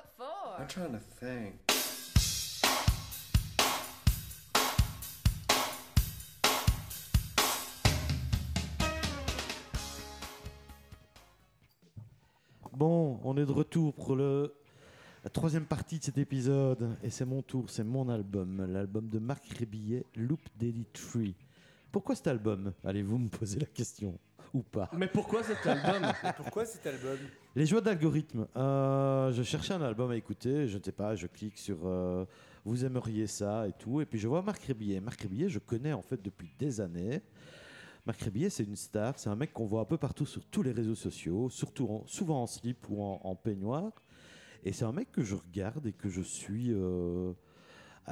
What for? I'm trying to think. Bon, on est de retour pour le, la troisième partie de cet épisode. Et c'est mon tour, c'est mon album. L'album de Marc Rébillet, Loop Daily Tree. Pourquoi cet album? Allez-vous me poser la question? Ou pas Mais pourquoi cet album Pourquoi cet album Les joies d'algorithme. Euh, je cherchais un album à écouter, je ne sais pas, je clique sur euh, vous aimeriez ça et tout, et puis je vois Marc Rébillet. Marc Rébillet, je connais en fait depuis des années. Marc Rébillet, c'est une star, c'est un mec qu'on voit un peu partout sur tous les réseaux sociaux, surtout en- souvent en slip ou en, en peignoir. Et c'est un mec que je regarde et que je suis euh,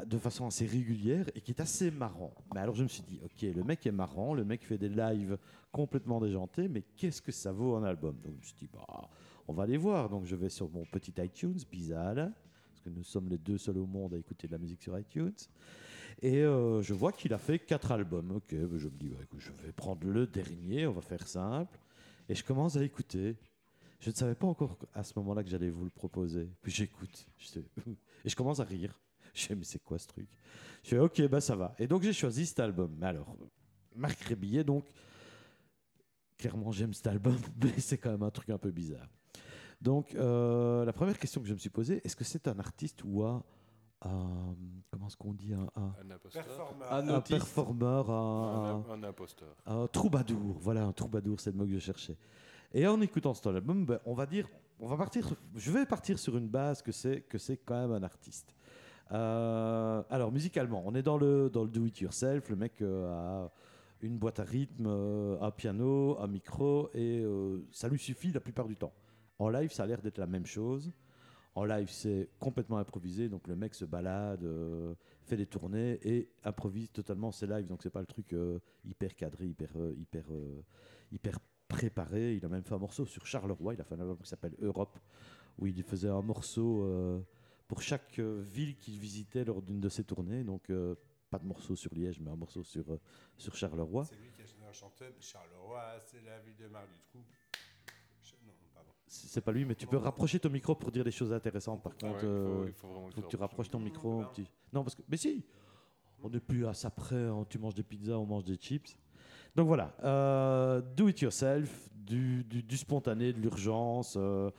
de façon assez régulière et qui est assez marrant. Mais alors je me suis dit, ok, le mec est marrant, le mec fait des lives complètement déjantés, mais qu'est-ce que ça vaut un album? Donc je me suis dit, bah, on va aller voir. Donc je vais sur mon petit iTunes, bizarre, parce que nous sommes les deux seuls au monde à écouter de la musique sur iTunes. Et euh, je vois qu'il a fait quatre albums. Ok, ben, je me dis, bah, écoute, je vais prendre le dernier, on va faire simple. Et je commence à écouter. Je ne savais pas encore à ce moment-là que j'allais vous le proposer. Puis j'écoute. Et je commence à rire. Je sais, mais c'est quoi ce truc? Je fais, ok, bah ça va. Et donc j'ai choisi cet album. Mais alors, Marc Rébillet, donc, clairement j'aime cet album, mais c'est quand même un truc un peu bizarre. Donc, euh, la première question que je me suis posée, est-ce que c'est un artiste ou un. un- comment est-ce qu'on dit un, un- Un imposteur. Performeur. Un un autiste. performeur, un, Un, un imposteur. un troubadour, voilà, un troubadour, c'est le mot que je cherchais. Et en écoutant cet album, ben, on va dire, on va partir, je vais partir sur une base que c'est que c'est quand même un artiste. Euh, alors musicalement, on est dans le dans le do it yourself. Le mec euh, a une boîte à rythme, euh, un piano, un micro et ça lui suffit la plupart du temps. En live, ça a l'air d'être la même chose. En live, c'est complètement improvisé, donc le mec se balade, fait des tournées et improvise totalement ses lives. Donc c'est pas le truc hyper cadré, hyper, hyper, hyper préparé. Il a même fait un morceau sur Charleroi. Il a fait un album qui s'appelle Europe, où il faisait un morceau pour chaque euh, ville qu'il visitait lors d'une de ses tournées. Donc euh, pas de morceau sur Liège, mais un morceau sur, euh, sur Charleroi. C'est lui qui a chanté Charleroi, c'est la ville de Marc Dutroux. Non, pardon. C'est c'est pas lui, mais tu peux rapprocher ton micro pour dire des choses intéressantes. Par Ah ouais, contre, il faut- il faut vraiment le faut que tu rapproches ton micro. un petit- Non, parce que. Mais si On n'est plus à ça près. hein. Tu manges des pizzas, on mange des chips. Donc voilà. euh, do it yourself, du, du- du spontané, de l'urgence. euh,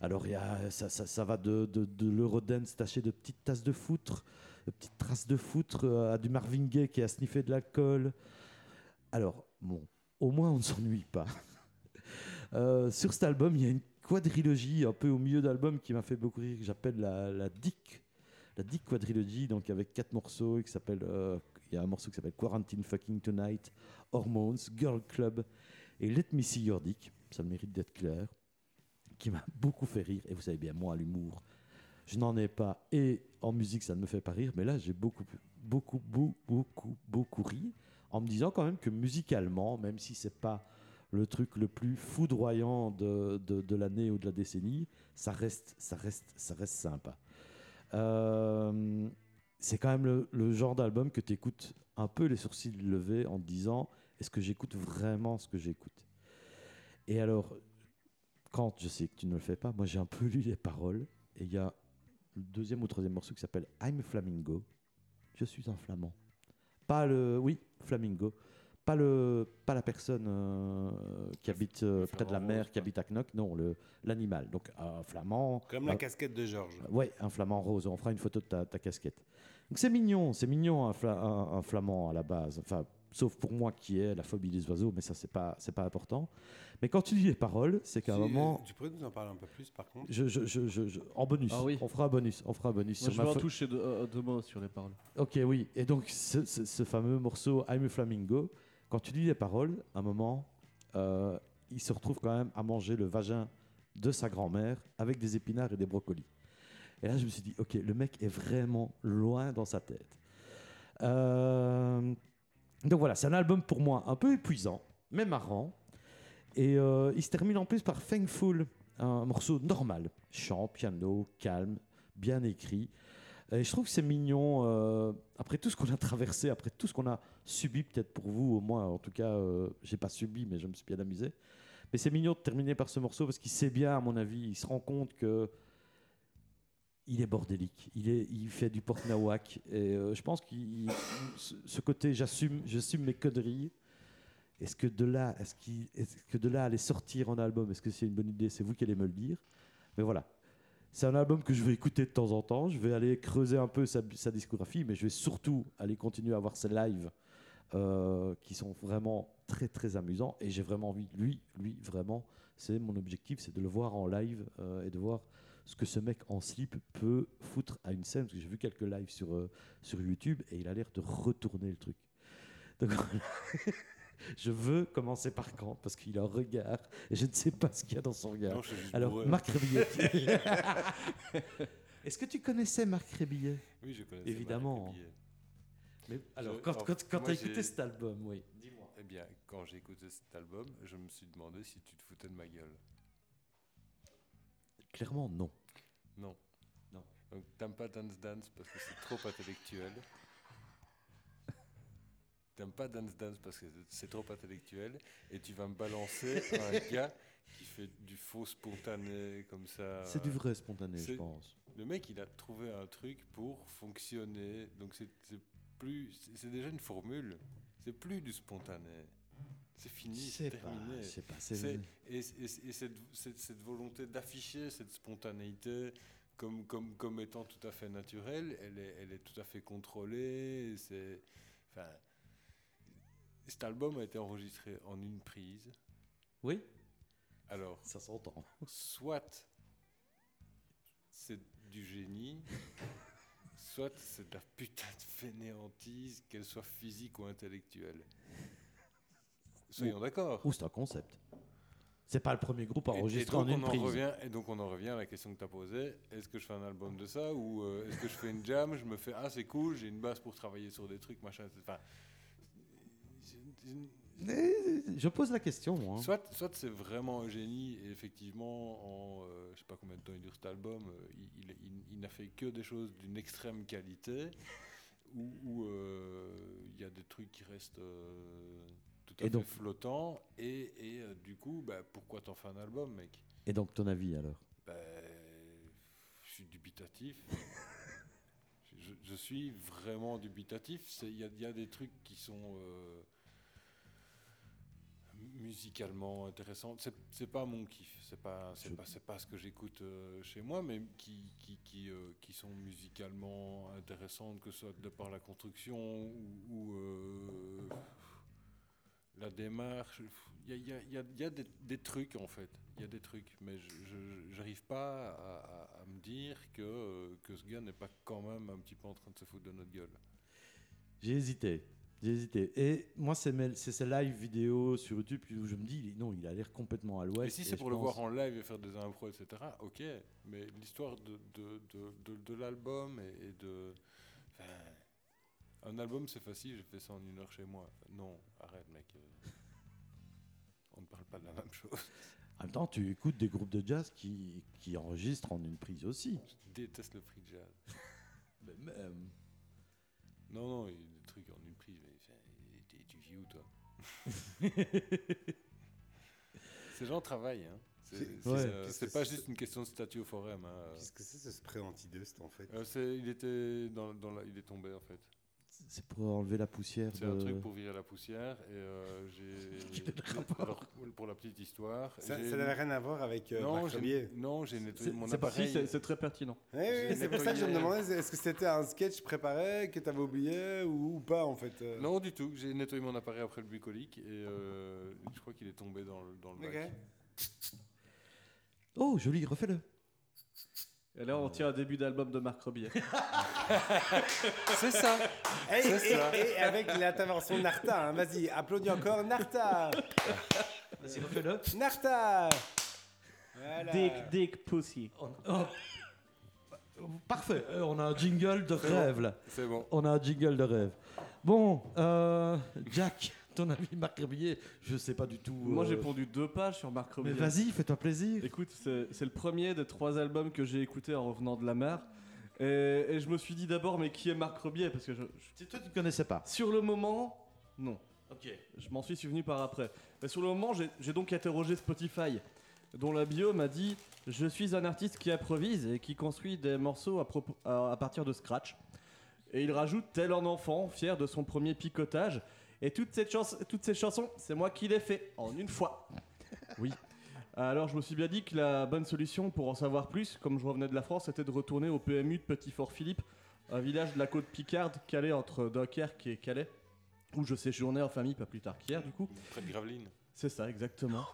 alors, y a, ça, ça, ça va de, de, de taché de petites tasses de foutre, de petites traces de foutre, euh, à du Marvin Gaye qui a sniffé de l'alcool. Alors, bon, au moins, on ne s'ennuie pas. Euh, sur cet album, il y a une quadrilogie un peu au milieu d'album qui m'a fait beaucoup rire, que j'appelle la, la Dick. La Dick Quadrilogy, donc avec quatre morceaux, qui s'appelle, euh, il y a un morceau qui s'appelle Quarantine Fucking Tonight, Hormones, Girl Club et Let Me See Your Dick. Ça mérite d'être clair. Qui m'a beaucoup fait rire. Et vous savez bien, moi, l'humour, je n'en ai pas. Et en musique, ça ne me fait pas rire. Mais là, j'ai beaucoup, beaucoup, beaucoup, beaucoup, beaucoup ri. En me disant quand même que musicalement, même si c'est pas le truc le plus foudroyant de, de, l'année ou de la décennie, ça reste, ça reste, ça reste sympa. Euh, c'est quand même le, le genre d'album que tu écoutes un peu les sourcils levés en te disant est-ce que j'écoute vraiment ce que j'écoute? Et alors, quand je sais que tu ne le fais pas, moi j'ai un peu lu les paroles et il y a le deuxième ou troisième morceau qui s'appelle I'm Flamingo. Je suis un flamand. Pas le. Oui, Flamingo. Pas, le, pas la personne euh, qui habite euh, près de la mer, qui habite à Knock. Non, le- l'animal. Donc un flamand. Comme la un- casquette de Georges. Ouais, un flamand rose. On fera une photo de ta, ta casquette. Donc c'est mignon, c'est mignon un, fla- un- un flamand à la base. Enfin, sauf pour moi qui ai la phobie des oiseaux, mais ça c'est pas c'est pas important. Mais quand tu lis les paroles, c'est qu'à un Si, moment, euh, Tu pourrais nous en parler un peu plus par contre je, je- je- je- je- en bonus, Ah oui. on fera un bonus, on fera un bonus Moi, je vais en toucher deux, euh, deux mots sur les paroles. Ok, oui. Et donc, ce, ce- ce fameux morceau I'm a Flamingo, quand tu lis les paroles, à un moment, euh, il se retrouve quand même à manger le vagin de sa grand-mère avec des épinards et des brocolis. Et là, je me suis dit, ok, le mec est vraiment loin dans sa tête. Euh, donc voilà, c'est un album pour moi un peu épuisant, mais marrant. Et euh, il se termine en plus par Thankful, un morceau normal, chant, piano, calme, bien écrit. Et je trouve que c'est mignon, euh, après tout ce qu'on a traversé, après tout ce qu'on a subi, peut-être pour vous, au moins, en tout cas, euh, j'ai pas subi, mais je me suis bien amusé. Mais c'est mignon de terminer par ce morceau parce qu'il sait bien, à mon avis, il se rend compte que il est bordélique. Il, est, il fait du porte-nawak. Et euh, je pense que ce, côté j'assume, j'assume mes conneries. Est-ce que de là, est-ce qu'il- est-ce que de là aller sortir en album, est-ce que c'est une bonne idée? C'est vous qui allez me le dire. Mais voilà, c'est un album que je vais écouter de temps en temps. Je vais aller creuser un peu sa, sa discographie, mais je vais surtout aller continuer à voir ses lives euh, qui sont vraiment très très amusants. Et j'ai vraiment envie, lui, lui vraiment, c'est mon objectif, c'est de le voir en live euh, et de voir ce que ce mec en slip peut foutre à une scène. Parce que j'ai vu quelques lives sur, euh, sur YouTube et il a l'air de retourner le truc. Donc voilà. je veux commencer par quand Parce qu'il a un regard et je ne sais pas ce qu'il y a dans son regard. Non, Alors, bourré. Marc Rébillet. Est-ce que tu connaissais Marc Rébillet? Oui, je connais. Évidemment. Mais alors, Je- quand, quand, quand tu as écouté cet album, oui. Dis-moi. Eh bien, quand j'ai écouté cet album, je me suis demandé si tu te foutais de ma gueule. Clairement, non. Non. Non. Donc, t'aimes pas Dance Dance parce que c'est trop intellectuel. T'aimes pas Dance Dance parce que c'est trop intellectuel. Et tu vas me balancer un gars qui fait du faux spontané comme ça. C'est du vrai spontané, je pense. Le mec, il a trouvé un truc pour fonctionner. Donc, c'est plus. C'est déjà une formule. C'est plus du spontané. C'est fini, c'est pas, terminé. Et, et- et cette, cette- cette volonté d'afficher cette spontanéité comme, comme, comme étant tout à fait naturelle, elle est, elle est tout à fait contrôlée. C'est, enfin, cet album a été enregistré en une prise. Oui, Alors, ça s'entend. soit c'est du génie, soit c'est de la putain de fainéantise, qu'elle soit physique ou intellectuelle. Soyons d'accord. Ou c'est un concept. C'est pas le premier groupe Et- et enregistré donc en une on en prise. revient, et donc on en revient à la question que tu as posée. Est-ce que je fais un album de ça ou euh, est-ce que je fais une jam Je me fais ah c'est cool, j'ai une base pour travailler sur des trucs machin. Enfin, Je pose la question, moi. soit soit c'est vraiment un génie et effectivement en euh, je sais pas combien de temps il dure cet album, euh, il, il- il- il n'a fait que des choses d'une extrême qualité où euh, il y a des trucs qui restent euh, tout à Et fait donc- flottants et, et, euh, du coup bah, pourquoi t'en fais un album mec? Et donc, ton avis, alors? Ben, je suis dubitatif. je, je suis vraiment dubitatif. Il y, a- il y a des trucs qui sont euh, musicalement intéressants. C'est pas mon kiff. C'est pas, c'est Je- pas, pas ce que j'écoute euh, chez moi, mais qui, qui, qui, qui sont musicalement intéressantes, que ce soit de par la construction ou, ou, la démarche. Il y a, y y des, des trucs en fait. Il y a des trucs, mais je n'arrive pas à, à- à me dire que, que ce gars n'est pas quand même un petit peu en train de se foutre de notre gueule. J'ai hésité. J'ai hésité. Et moi, c'est ces live vidéo sur YouTube où je me dis, non, il a l'air complètement à Et l'ouest. si c'est pour le pense- voir en live et faire des impros, etc., ok. Mais l'histoire de, de, de, de, de l'album et, et de. enfin, un album, c'est facile, j'ai fait ça en une heure chez moi. Non, arrête, mec. euh, On ne parle pas de la même chose. En même temps, tu écoutes des groupes de jazz qui, qui enregistrent en une prise aussi. Je déteste le free jazz. Mais même. Non, non, il y a des trucs en une prise. Mais, t'es- tu vis où, toi? Ces gens travaillent, hein. C'est Ouais. euh, pas juste une question de statut au forum. hein. Qu'est-ce que c'est ce spray anti-dust en fait? Euh, il était dans, dans la- il est tombé en fait. C'est pour enlever la poussière. C'est un truc pour virer la poussière et euh, j'ai. alors, pour la petite histoire. Ça n'avait rien à voir avec euh, non, Marc j'ai, Rebier. non, j'ai nettoyé mon pas si, appareil. c'est c'est très pertinent. Oui, oui, c'est pour ça que je me demandais est-ce que c'était un sketch préparé que tu avais oublié ou, ou pas en fait euh? Non, du tout. J'ai nettoyé mon appareil après le bucolique et euh, je crois qu'il est tombé dans le, dans le Ok. bac. Oh, joli, refais-le. Et là, on tient un début d'album de Marc Rebier. C'est ça. Et, C'est et- ça. et avec l'intervention de Narta, hein. vas-y, applaudis encore Narta Vas-y, refais-le. Narta Voilà. Dick, Dick, Pussy. On- oh. Parfait, euh, on a un jingle de rêve là. C'est bon. On a un jingle de rêve. Bon, euh, Jack, ton ami Marc Rebillet, je sais pas du tout. Moi, euh, j'ai pondu deux pages sur Marc Mais Rebier. vas-y, fais-toi plaisir. Écoute, c'est le premier des trois albums que j'ai écouté en revenant de la mer. Et, et je me suis dit d'abord, mais qui est Marc Rebier Parce que je- je- Si toi tu ne connaissais pas. sur le moment, non. Ok. Je m'en suis souvenu par après. Mais sur le moment, j'ai donc interrogé Spotify. dont la bio m'a dit Je suis un artiste qui improvise et qui construit des morceaux à, propos- à- à partir de scratch. Et il rajoute tel un enfant, fier de son premier picotage. Et toutes ces, chans- toutes ces chansons, c'est moi qui les fais en une fois. Oui. Alors je me suis bien dit que la bonne solution pour en savoir plus, comme je revenais de la France, c'était de retourner au PMU de Petit-Fort-Philippe, un village de la côte Picarde, calé entre Dunkerque et Calais, où je séjournais en famille pas plus tard qu'hier du coup. Près de Gravelines. C'est ça, exactement.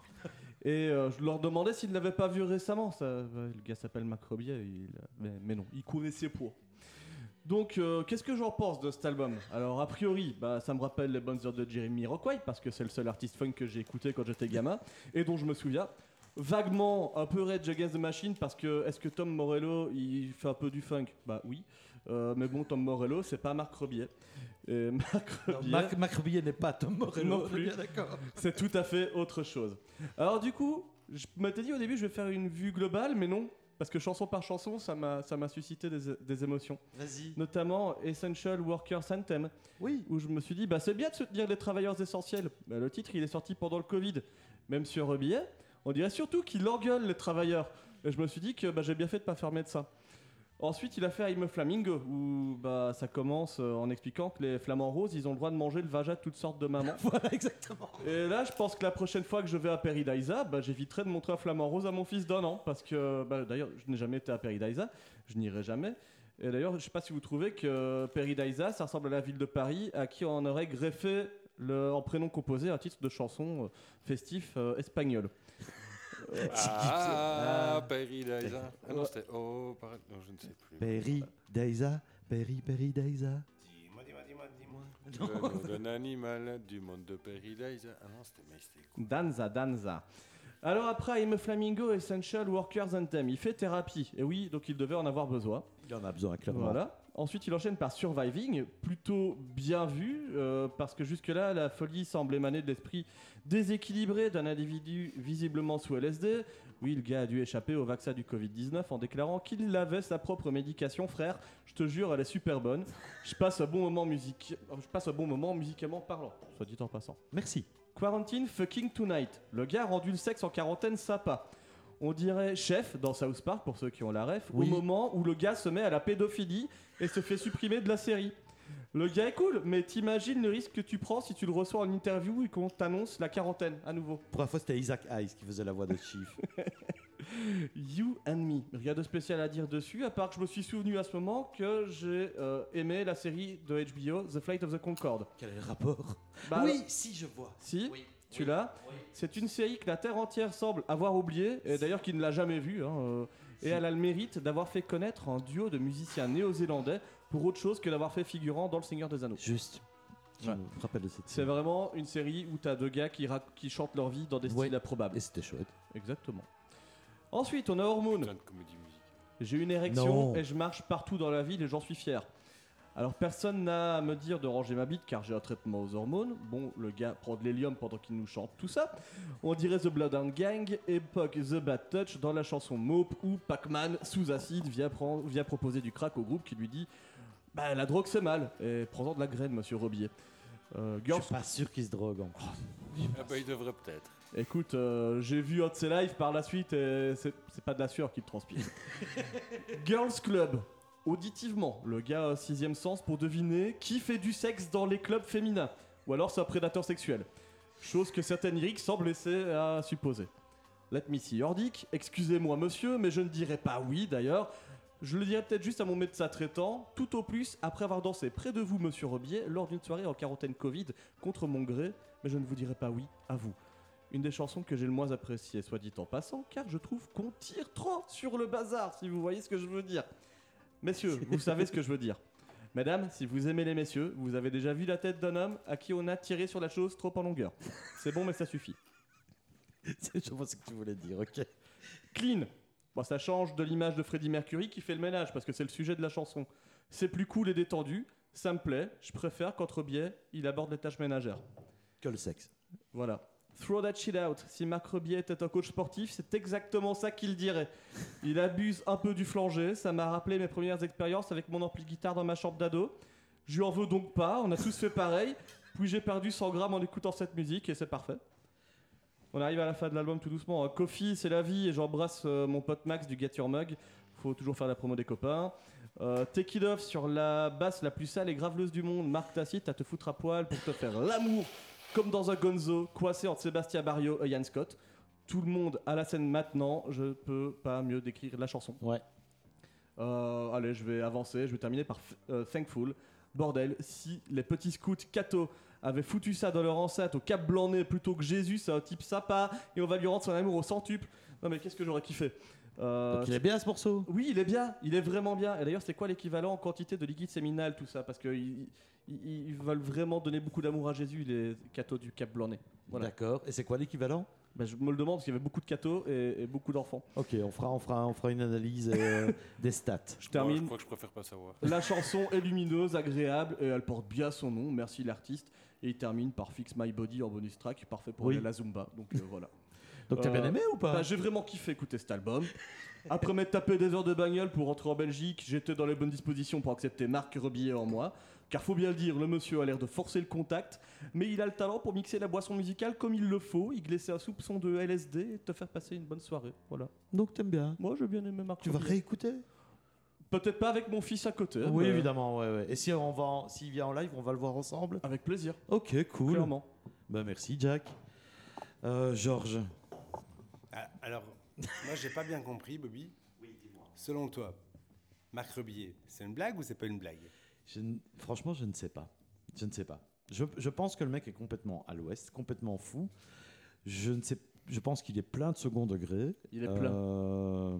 Et euh, je leur demandais s'ils ne l'avaient pas vu récemment. Ça, le gars s'appelle Macrobier, il- mais, mais non, il courait ses poids. Donc, euh, qu'est-ce que j'en pense de cet album? Alors, a priori, bah, ça me rappelle les bonnes heures de Jeremy Rockway, parce que c'est le seul artiste funk que j'ai écouté quand j'étais gamin, et dont je me souviens. Vaguement, un peu Rage Against the Machine, parce que est-ce que Tom Morello, il fait un peu du funk? Bah oui. Euh, mais bon, Tom Morello, c'est pas Marc Rebier. Et Marc Macrobier n'est pas Tom Morello. Non plus. c'est tout à fait autre chose. Alors du coup, je m'étais dit au début je vais faire une vue globale, mais non, parce que chanson par chanson, ça m'a ça m'a suscité des, des émotions. Vas-y. Notamment Essential Workers Anthem, Oui. où je me suis dit, bah c'est bien de soutenir les travailleurs essentiels. Bah, le titre, il est sorti pendant le Covid, même sur Rebillet. On dirait surtout qu'il engueule les travailleurs. Et je me suis dit que bah, j'ai bien fait de pas faire médecin. Ensuite, il a fait I'm a Flamingo, où bah, ça commence euh, en expliquant que les flamants roses, ils ont le droit de manger le vagin de toutes sortes de mamans. Voilà, exactement. Et là, je pense que la prochaine fois que je vais à Paradisa, bah, j'éviterai de montrer un flamant rose à mon fils d'un an. Parce que, bah, d'ailleurs, je n'ai jamais été à Paradisa, je n'irai jamais. Et d'ailleurs, je sais pas si vous trouvez que Paradisa, ça ressemble à la ville de Paris, à qui on aurait greffé le, en prénom composé un titre de chanson euh, festif euh, espagnol. Ah, Ah. Perry Daisa. Ah non, Ouais. c'était. Oh, pareil. Non, je ne sais plus. Peri, Daisa, Peri, Peri, Daisa. Dis-moi, dis-moi, dis-moi, dis-moi. Le nom d'un animal du monde de Perry Daisa. Ah non, c'était mais c'était quoi Danza, Danza. Alors après, I'm a Flamingo Essential Workers Anthem. Il fait thérapie. Et oui, donc il devait en avoir besoin. Il en a besoin, clairement. Voilà. Ensuite, il enchaîne par Surviving, plutôt bien vu, euh, parce que jusque-là, la folie semble émaner de l'esprit déséquilibré d'un individu visiblement sous LSD. Oui, le gars a dû échapper au vaccin du Covid-19 en déclarant qu'il avait sa propre médication, frère. Je te jure, elle est super bonne. Je passe un bon moment, musique... je passe un bon moment musicalement parlant, soit dit en passant. Merci. Quarantine fucking tonight. Le gars a rendu le sexe en quarantaine sympa. On dirait chef dans South Park pour ceux qui ont la ref, Oui. au moment où le gars se met à la pédophilie et se fait supprimer de la série. Le gars est cool, mais t'imagines le risque que tu prends si tu le reçois en interview et qu'on t'annonce la quarantaine à nouveau. Pour la fois, c'était Isaac Hayes qui faisait la voix de Chief. You and Me. Rien de spécial à dire dessus, à part que je me suis souvenu à ce moment que j'ai euh, aimé la série de HBO The Flight of the Concorde. Quel est le rapport? Bah, Oui, si, je vois. Si, Oui. Tu l'as. C'est une série que la Terre entière semble avoir oubliée, et d'ailleurs qui ne l'a jamais vue. hein, euh, et elle a le mérite d'avoir fait connaître un duo de musiciens néo-zélandais pour autre chose que d'avoir fait figurant dans Le Seigneur des Anneaux. Juste. Me rappelles de cette C'est vraiment une série où t'as deux gars qui, rac- qui chantent leur vie dans des Ouais. styles improbables. Et c'était chouette. Exactement. Ensuite, on a Hormone. J'ai une érection Non. et je marche partout dans la ville et j'en suis fier. Alors personne n'a à me dire de ranger ma bite car j'ai un traitement aux hormones. Bon, le gars prend de l'hélium pendant qu'il nous chante tout ça. On dirait The Bloodhound Gang, époque The Bad Touch dans la chanson Mope où Pac-Man sous acide vient, prendre- vient proposer du crack au groupe qui lui dit Bah la drogue c'est mal et prends-en de la graine monsieur Robier. Euh, Je suis pas sûr qu'il se drogue encore. Ah bah, il devrait peut-être. Écoute, euh, j'ai vu un de ses lives par la suite et c'est c'est pas de la sueur qui te transpire. Girls Club. Auditivement, le gars sixième sens pour deviner qui fait du sexe dans les clubs féminins. Ou alors c'est un prédateur sexuel. Chose que certaines lyriques semblent laisser à supposer. Let me see your dick. Excusez-moi monsieur, mais je ne dirais pas oui d'ailleurs. Je le dirais peut-être juste à mon médecin traitant, tout au plus après avoir dansé près de vous, monsieur Robier, lors d'une soirée en quarantaine Covid contre mon gré, mais je ne vous dirai pas oui à vous. Une des chansons que j'ai le moins appréciée, soit dit en passant, car je trouve qu'on tire trop sur le bazar, si vous voyez ce que je veux dire. Messieurs, vous savez ce que je veux dire. Mesdames, si vous aimez les messieurs, vous avez déjà vu la tête d'un homme à qui on a tiré sur la chose trop en longueur. C'est bon, mais ça suffit. je vois ce que tu voulais dire, ok. Clean. Bon, ça change de l'image de Freddie Mercury qui fait le ménage parce que c'est le sujet de la chanson. C'est plus cool et détendu. Ça me plaît. Je préfère qu'entre biais, il aborde les tâches ménagères. Que le sexe. Voilà. Throw that shit out. Si Marc Rebier était un coach sportif, c'est exactement ça qu'il dirait. Il abuse un peu du flanger. Ça m'a rappelé mes premières expériences avec mon ampli guitare dans ma chambre d'ado. Je lui en veux donc pas. On a tous fait pareil. Puis j'ai perdu 100 grammes en écoutant cette musique et c'est parfait. On arrive à la fin de l'album tout doucement. hein. Coffee, c'est la vie et j'embrasse euh, mon pote Max du Get Your Mug. Faut toujours faire la promo des copains. Euh, Take It Off sur la basse la plus sale et graveleuse du monde. Marc Tacite à te foutre à poil pour te faire l'amour comme dans un gonzo coincé entre Sébastien Barrio et Ian Scott. Tout le monde à la scène maintenant. Je peux pas mieux décrire la chanson. Ouais. Euh, allez, je vais avancer. Je vais terminer par euh, Thankful. Bordel, si les petits scouts Cato avaient foutu ça dans leur enceinte au Cap Blanc-Nez plutôt que Jésus, c'est un type sympa et on va lui rendre son amour au centuple. Non mais qu'est-ce que j'aurais kiffé? Euh, Donc il est bien ce morceau oui, il est bien, il est vraiment bien. Et d'ailleurs, c'est quoi l'équivalent en quantité de liquide séminal, tout ça? Parce qu'ils ils, ils veulent vraiment donner beaucoup d'amour à Jésus, les cathos du Cap Blanc-Nez. Voilà. D'accord. Et c'est quoi l'équivalent? Ben, je me le demande parce qu'il y avait beaucoup de cathos et, et beaucoup d'enfants. Ok, on fera, on fera, on fera une analyse euh, des stats. Je termine. crois que je préfère pas savoir. La chanson est lumineuse, agréable et elle porte bien son nom. Merci l'artiste. Et il termine par Fix My Body en bonus track, parfait pour Oui. la Zumba. Donc euh, voilà. Donc t'as bien Euh, aimé ou pas Bah, j'ai vraiment kiffé écouter cet album. Après m'être tapé des heures de bagnole pour rentrer en Belgique, j'étais dans les bonnes dispositions pour accepter Marc Rebillet en moi. Car faut bien le dire, le monsieur a l'air de forcer le contact, mais il a le talent pour mixer la boisson musicale comme il le faut, y glisser un soupçon de LSD et te faire passer une bonne soirée. Voilà. Donc t'aimes bien Moi j'ai bien aimé Marc Tu vas réécouter? Peut-être pas avec mon fils à côté. Oui, mais évidemment. Ouais, ouais. Et si on va, en- s'il vient en live, on va le voir ensemble? Avec plaisir, Ok, cool. clairement. Bah merci Jack. Euh, Georges. Alors, moi, j'ai pas bien compris, Bobby. Oui, dis-moi. Selon toi, Marc Rebillet, c'est une blague ou c'est pas une blague? Je franchement, je ne sais pas. Je ne sais pas. Je, je pense que le mec est complètement à l'ouest, complètement fou. Je ne sais. Je pense qu'il est plein de second degré. Il est plein. Euh,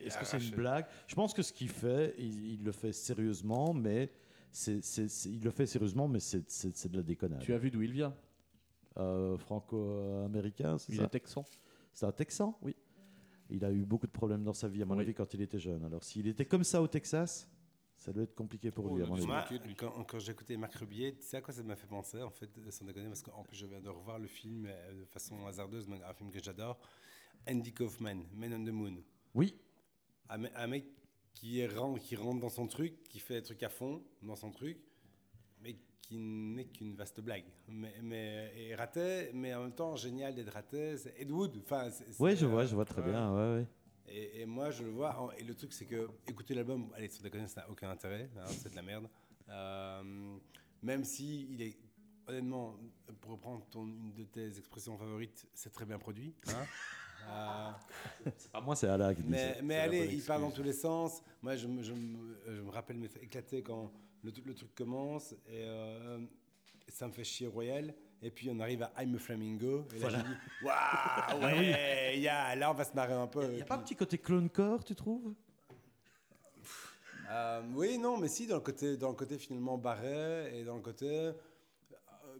Est-ce que c'est une blague? Je pense que ce qu'il fait, il, il le fait sérieusement, mais c'est, il le fait sérieusement, mais c'est, de la déconnade. Tu as vu d'où il vient? Euh, Franco-américain, c'est Il ça? est texan. C'est un Texan Oui. Il a eu beaucoup de problèmes dans sa vie, à mon Oui. avis, quand il était jeune. Alors, s'il était comme ça au Texas, ça doit être compliqué pour Oh, lui, à il a mon dû avis. se Moi, quand, quand j'ai écouté Marc Rebillet, tu sais à quoi ça m'a fait penser, en fait, sans déconner, parce qu'en plus, je viens de revoir le film euh, de façon hasardeuse, mais un film que j'adore, Andy Kaufman, Men on the Moon. Oui, Un, me- un mec qui, est qui rentre dans son truc, qui fait des trucs à fond dans son truc, qui n'est qu'une vaste blague. Mais, mais et raté, mais en même temps génial d'être raté. C'est Ed Wood. Enfin, ouais, je vois, je vois très ouais. bien. Ouais, ouais. Et, et moi, je le vois. en- Et le truc, c'est que écouter l'album, allez, sans déconner, ça n'a aucun intérêt. hein, c'est de la merde. Euh, même si il est, honnêtement, pour reprendre ton, une de tes expressions favorites, c'est très bien produit. hein. Euh, C'est pas moi, c'est Ala qui dit mais, ça. mais allez, il part dans tous les sens. Moi, je, me- je me- je me rappelle m'être éclaté quand le, tru- le truc commence et euh, ça me fait chier royal. Et puis on arrive à I'm a Flamingo. Et là, Voilà. je me dis, waouh, ouais, y a- là on va se marrer un peu. Il n'y a pas un petit côté clonecore, tu trouves? Euh, oui, non, mais si, dans le côté, dans le côté finalement barré et dans le côté euh,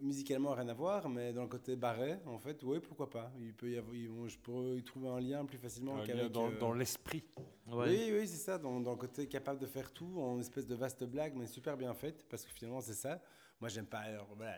musicalement rien à voir, mais dans le côté barré, en fait, oui, pourquoi pas. Il peut y avoir, il- je pourrais y trouver un lien plus facilement Un lien qu'avec. dans, euh, dans l'esprit. Oui, oui, c'est ça, dans, dans le côté capable de faire tout en espèce de vaste blague, mais super bien faite, parce que finalement, c'est ça. Moi, j'aime pas. alors, voilà,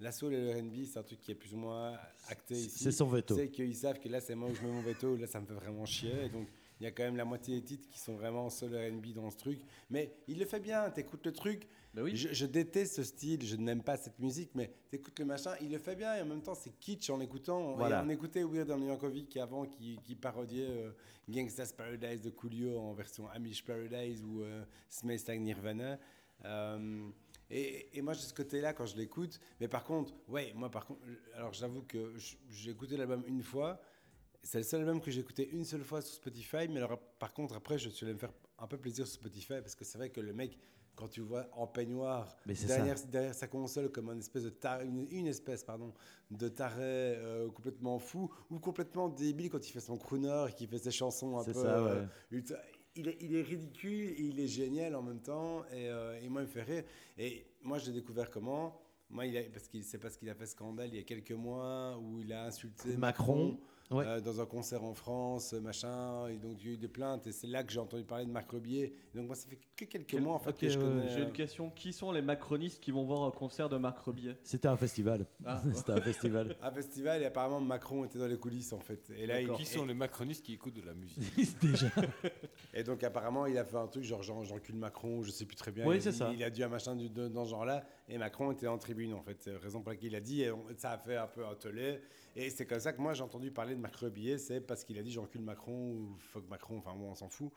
la soul et le RB, c'est un truc qui est plus ou moins acté ici. C'est son veto. C'est qu'ils savent que là, c'est moi où je mets mon veto, là, ça me fait vraiment chier. Et donc, il y a quand même la moitié des titres qui sont vraiment soul RB dans ce truc. Mais il le fait bien, t'écoutes le truc. Bah oui. Je, je déteste ce style, je n'aime pas cette musique, mais t'écoutes le machin, il le fait bien et en même temps c'est kitsch en l'écoutant. Voilà. On écoutait Weird Al Yankovic avant qui, qui parodiait euh, Gangsta's Paradise de Coolio en version Amish Paradise ou euh, Tag Nirvana. Euh, et, et moi j'ai ce côté-là quand je l'écoute, mais par contre, ouais, moi par contre, alors j'avoue que j'ai écouté l'album une fois. C'est le seul album que j'ai écouté une seule fois sur Spotify, mais alors par contre après je suis allé me faire un peu plaisir sur Spotify parce que c'est vrai que le mec quand tu vois en peignoir Mais derrière, derrière sa console comme un espèce de une, une espèce pardon de taré euh, complètement fou ou complètement débile quand il fait son crooner et qu'il fait ses chansons un peu ça, euh, ultra- il, est, il est ridicule et il est génial en même temps et, euh, et moi il me fait rire. Et moi je l'ai découvert comment. Moi il a, parce qu'il c'est parce qu'il a fait scandale il y a quelques mois où il a insulté Macron. Ouais. euh, dans un concert en France, machin. Et donc, il y a eu des plaintes. Et c'est là que j'ai entendu parler de Marc Rebier. Et donc, moi, ça fait que quelques Quel- mois, en fait, ok, que je ouais, connais. J'ai euh, une question. Qui sont les macronistes qui vont voir un concert de Marc Rebier C'était un festival. Ah, C'était un festival. un festival et apparemment Macron était dans les coulisses en fait. Et là, il, Qui sont les macronistes qui écoutent de la musique? Déjà. et donc apparemment il a fait un truc genre Jean- j'encule Macron, je sais plus très bien. Oui, c'est ça. Il a dû un machin du- de- dans ce genre-là et Macron était en tribune en fait. C'est la raison pour laquelle il a dit et on- ça a fait un peu un tollé. Et c'est comme ça que moi j'ai entendu parler de Marc Rebillet, c'est parce qu'il a dit j'encule Macron ou fuck Macron, enfin bon on s'en fout.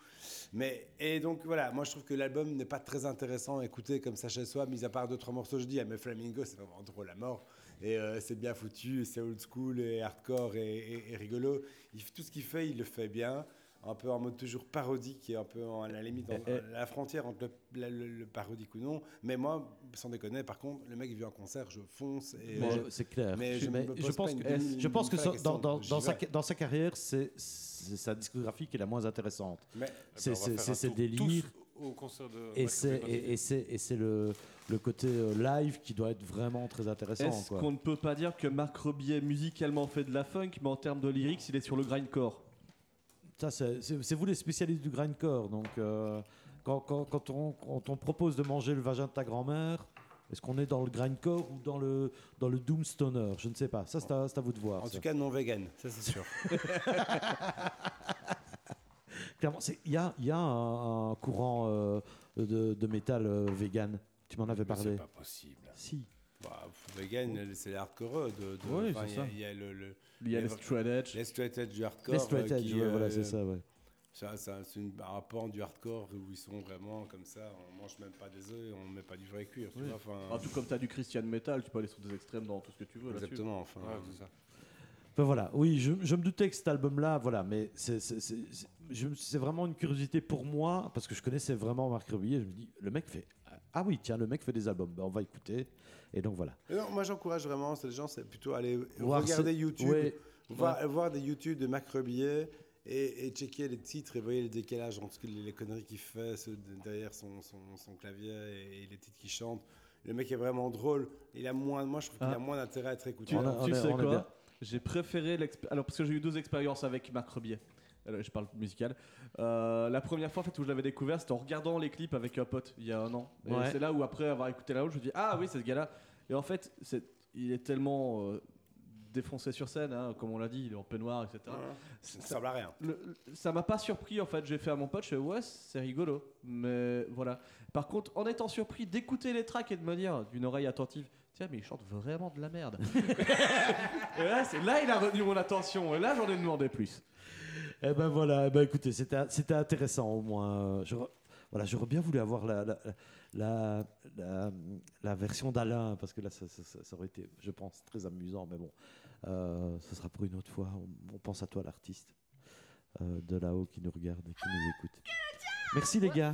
Mais et donc voilà, moi je trouve que l'album n'est pas très intéressant à écouter comme ça chez soi, mis à part deux trois morceaux je dis, ah, mais Flamingo c'est vraiment drôle à mort. Et euh, c'est bien foutu, c'est old school et hardcore et, rigolo. Tout ce qu'il fait, il le fait bien. Un peu en mode toujours parodique et un peu en- à la limite, en- Et- et- à la frontière entre le, la- le- le parodique ou non. Mais moi, sans déconner, par contre, le mec il vient en concert, je fonce. Et, Mais euh, je- c'est clair. mais je Mais pense une que, demi- je pense que une ça- question, dans, dans- j'y dans sa, vais. dans sa carrière, c'est c'est sa discographie qui est la moins intéressante. mais C'est- Eh un ses délires. tous au concert de Et c'est et, et c'est et c'est le, le côté euh, live qui doit être vraiment très intéressant. Est-ce quoi. qu'on ne peut pas dire que Marc Rebier musicalement fait de la funk, mais en termes de lyrics, il est sur le grindcore? C'est vous les spécialistes du grindcore. Donc, euh, quand, quand, quand on, quand on propose de manger le vagin de ta grand-mère, est-ce qu'on est dans le grindcore ou dans le, dans le doomstoner? Je ne sais pas. Ça, c'est à, vous de voir. en ça. tout cas, non vegan, ça c'est sûr. Clairement, c'est- il y a, il y a un, un courant euh, de, de métal euh, vegan. Tu m'en avais parlé. C'est pas possible. Si. Bah, vegan, c'est les hardcore. De, de, Oui, c'est ça. il y a le, le Il y a Les- straight edge. les straight edge du hardcore. Les straight euh, edge, qui, ouais, voilà, euh, c'est ça. Ouais. Ça, ça, c'est un pan du hardcore où ils sont vraiment comme ça, on mange même pas des œufs, on met pas du vrai cuir, tu Oui. vois. Enfin, Ah, tout comme tu as du Christian Metal, tu peux aller sur des extrêmes dans tout ce que tu veux là-dessus. exactement. Enfin, Ouais, c'est ça. Enfin, voilà, oui, je, je me doutais que cet album-là, voilà, mais c'est c'est- c'est- c'est- vraiment une curiosité pour moi, parce que je connaissais vraiment Marc Rebillet. Je me dis, le mec fait. Ah oui, tiens, le mec fait des albums, ben, on va écouter. Et donc voilà. Et non, moi j'encourage vraiment c'est les gens, c'est plutôt aller Voir regarder ce- YouTube, Ouais, voir, voir des YouTube de Marc Rebillet et, et checker les titres et voyez le décalage entre les, les conneries qu'il fait derrière son, son, son clavier et, les titres qu'il chante. Le mec est vraiment drôle. Il a moins, moi je trouve qu'il Ah. a moins d'intérêt à être écouté. On a- on tu est- sais on quoi. J'ai préféré l'exp- alors parce que j'ai eu deux expériences avec Marc Rebier. Alors, je parle musical. Euh, la première fois en fait où je l'avais découvert, c'était en regardant les clips avec un pote il y a un an. Et Ouais. c'est là où après avoir écouté la haute, je me dis ah oui c'est ce gars-là. Et en fait, c'est, il est tellement euh, défoncé sur scène, hein, comme on l'a dit, il est en peignoir, etc. Ouais. Ça ne Ça- ressemble à rien. le- le- ça m'a pas surpris en fait. J'ai fait à mon pote, je fais ouais, c'est rigolo. Mais voilà. Par contre, en étant surpris d'écouter les tracks et de me dire d'une oreille attentive, tiens, mais il chante vraiment de la merde. et là, c'est- là, il a retenu mon attention. Et là, j'en ai demandé plus. Eh ben voilà, eh ben écoutez, c'était c'était intéressant au moins. Je, voilà, j'aurais bien voulu avoir la, la, la, la- la version d'Alain, parce que là, ça, ça- ça- ça aurait été, je pense, très amusant. Mais bon, euh, ce sera pour une autre fois. On, on pense à toi, l'artiste euh, de là-haut qui nous regarde et qui nous écoute. Merci les gars.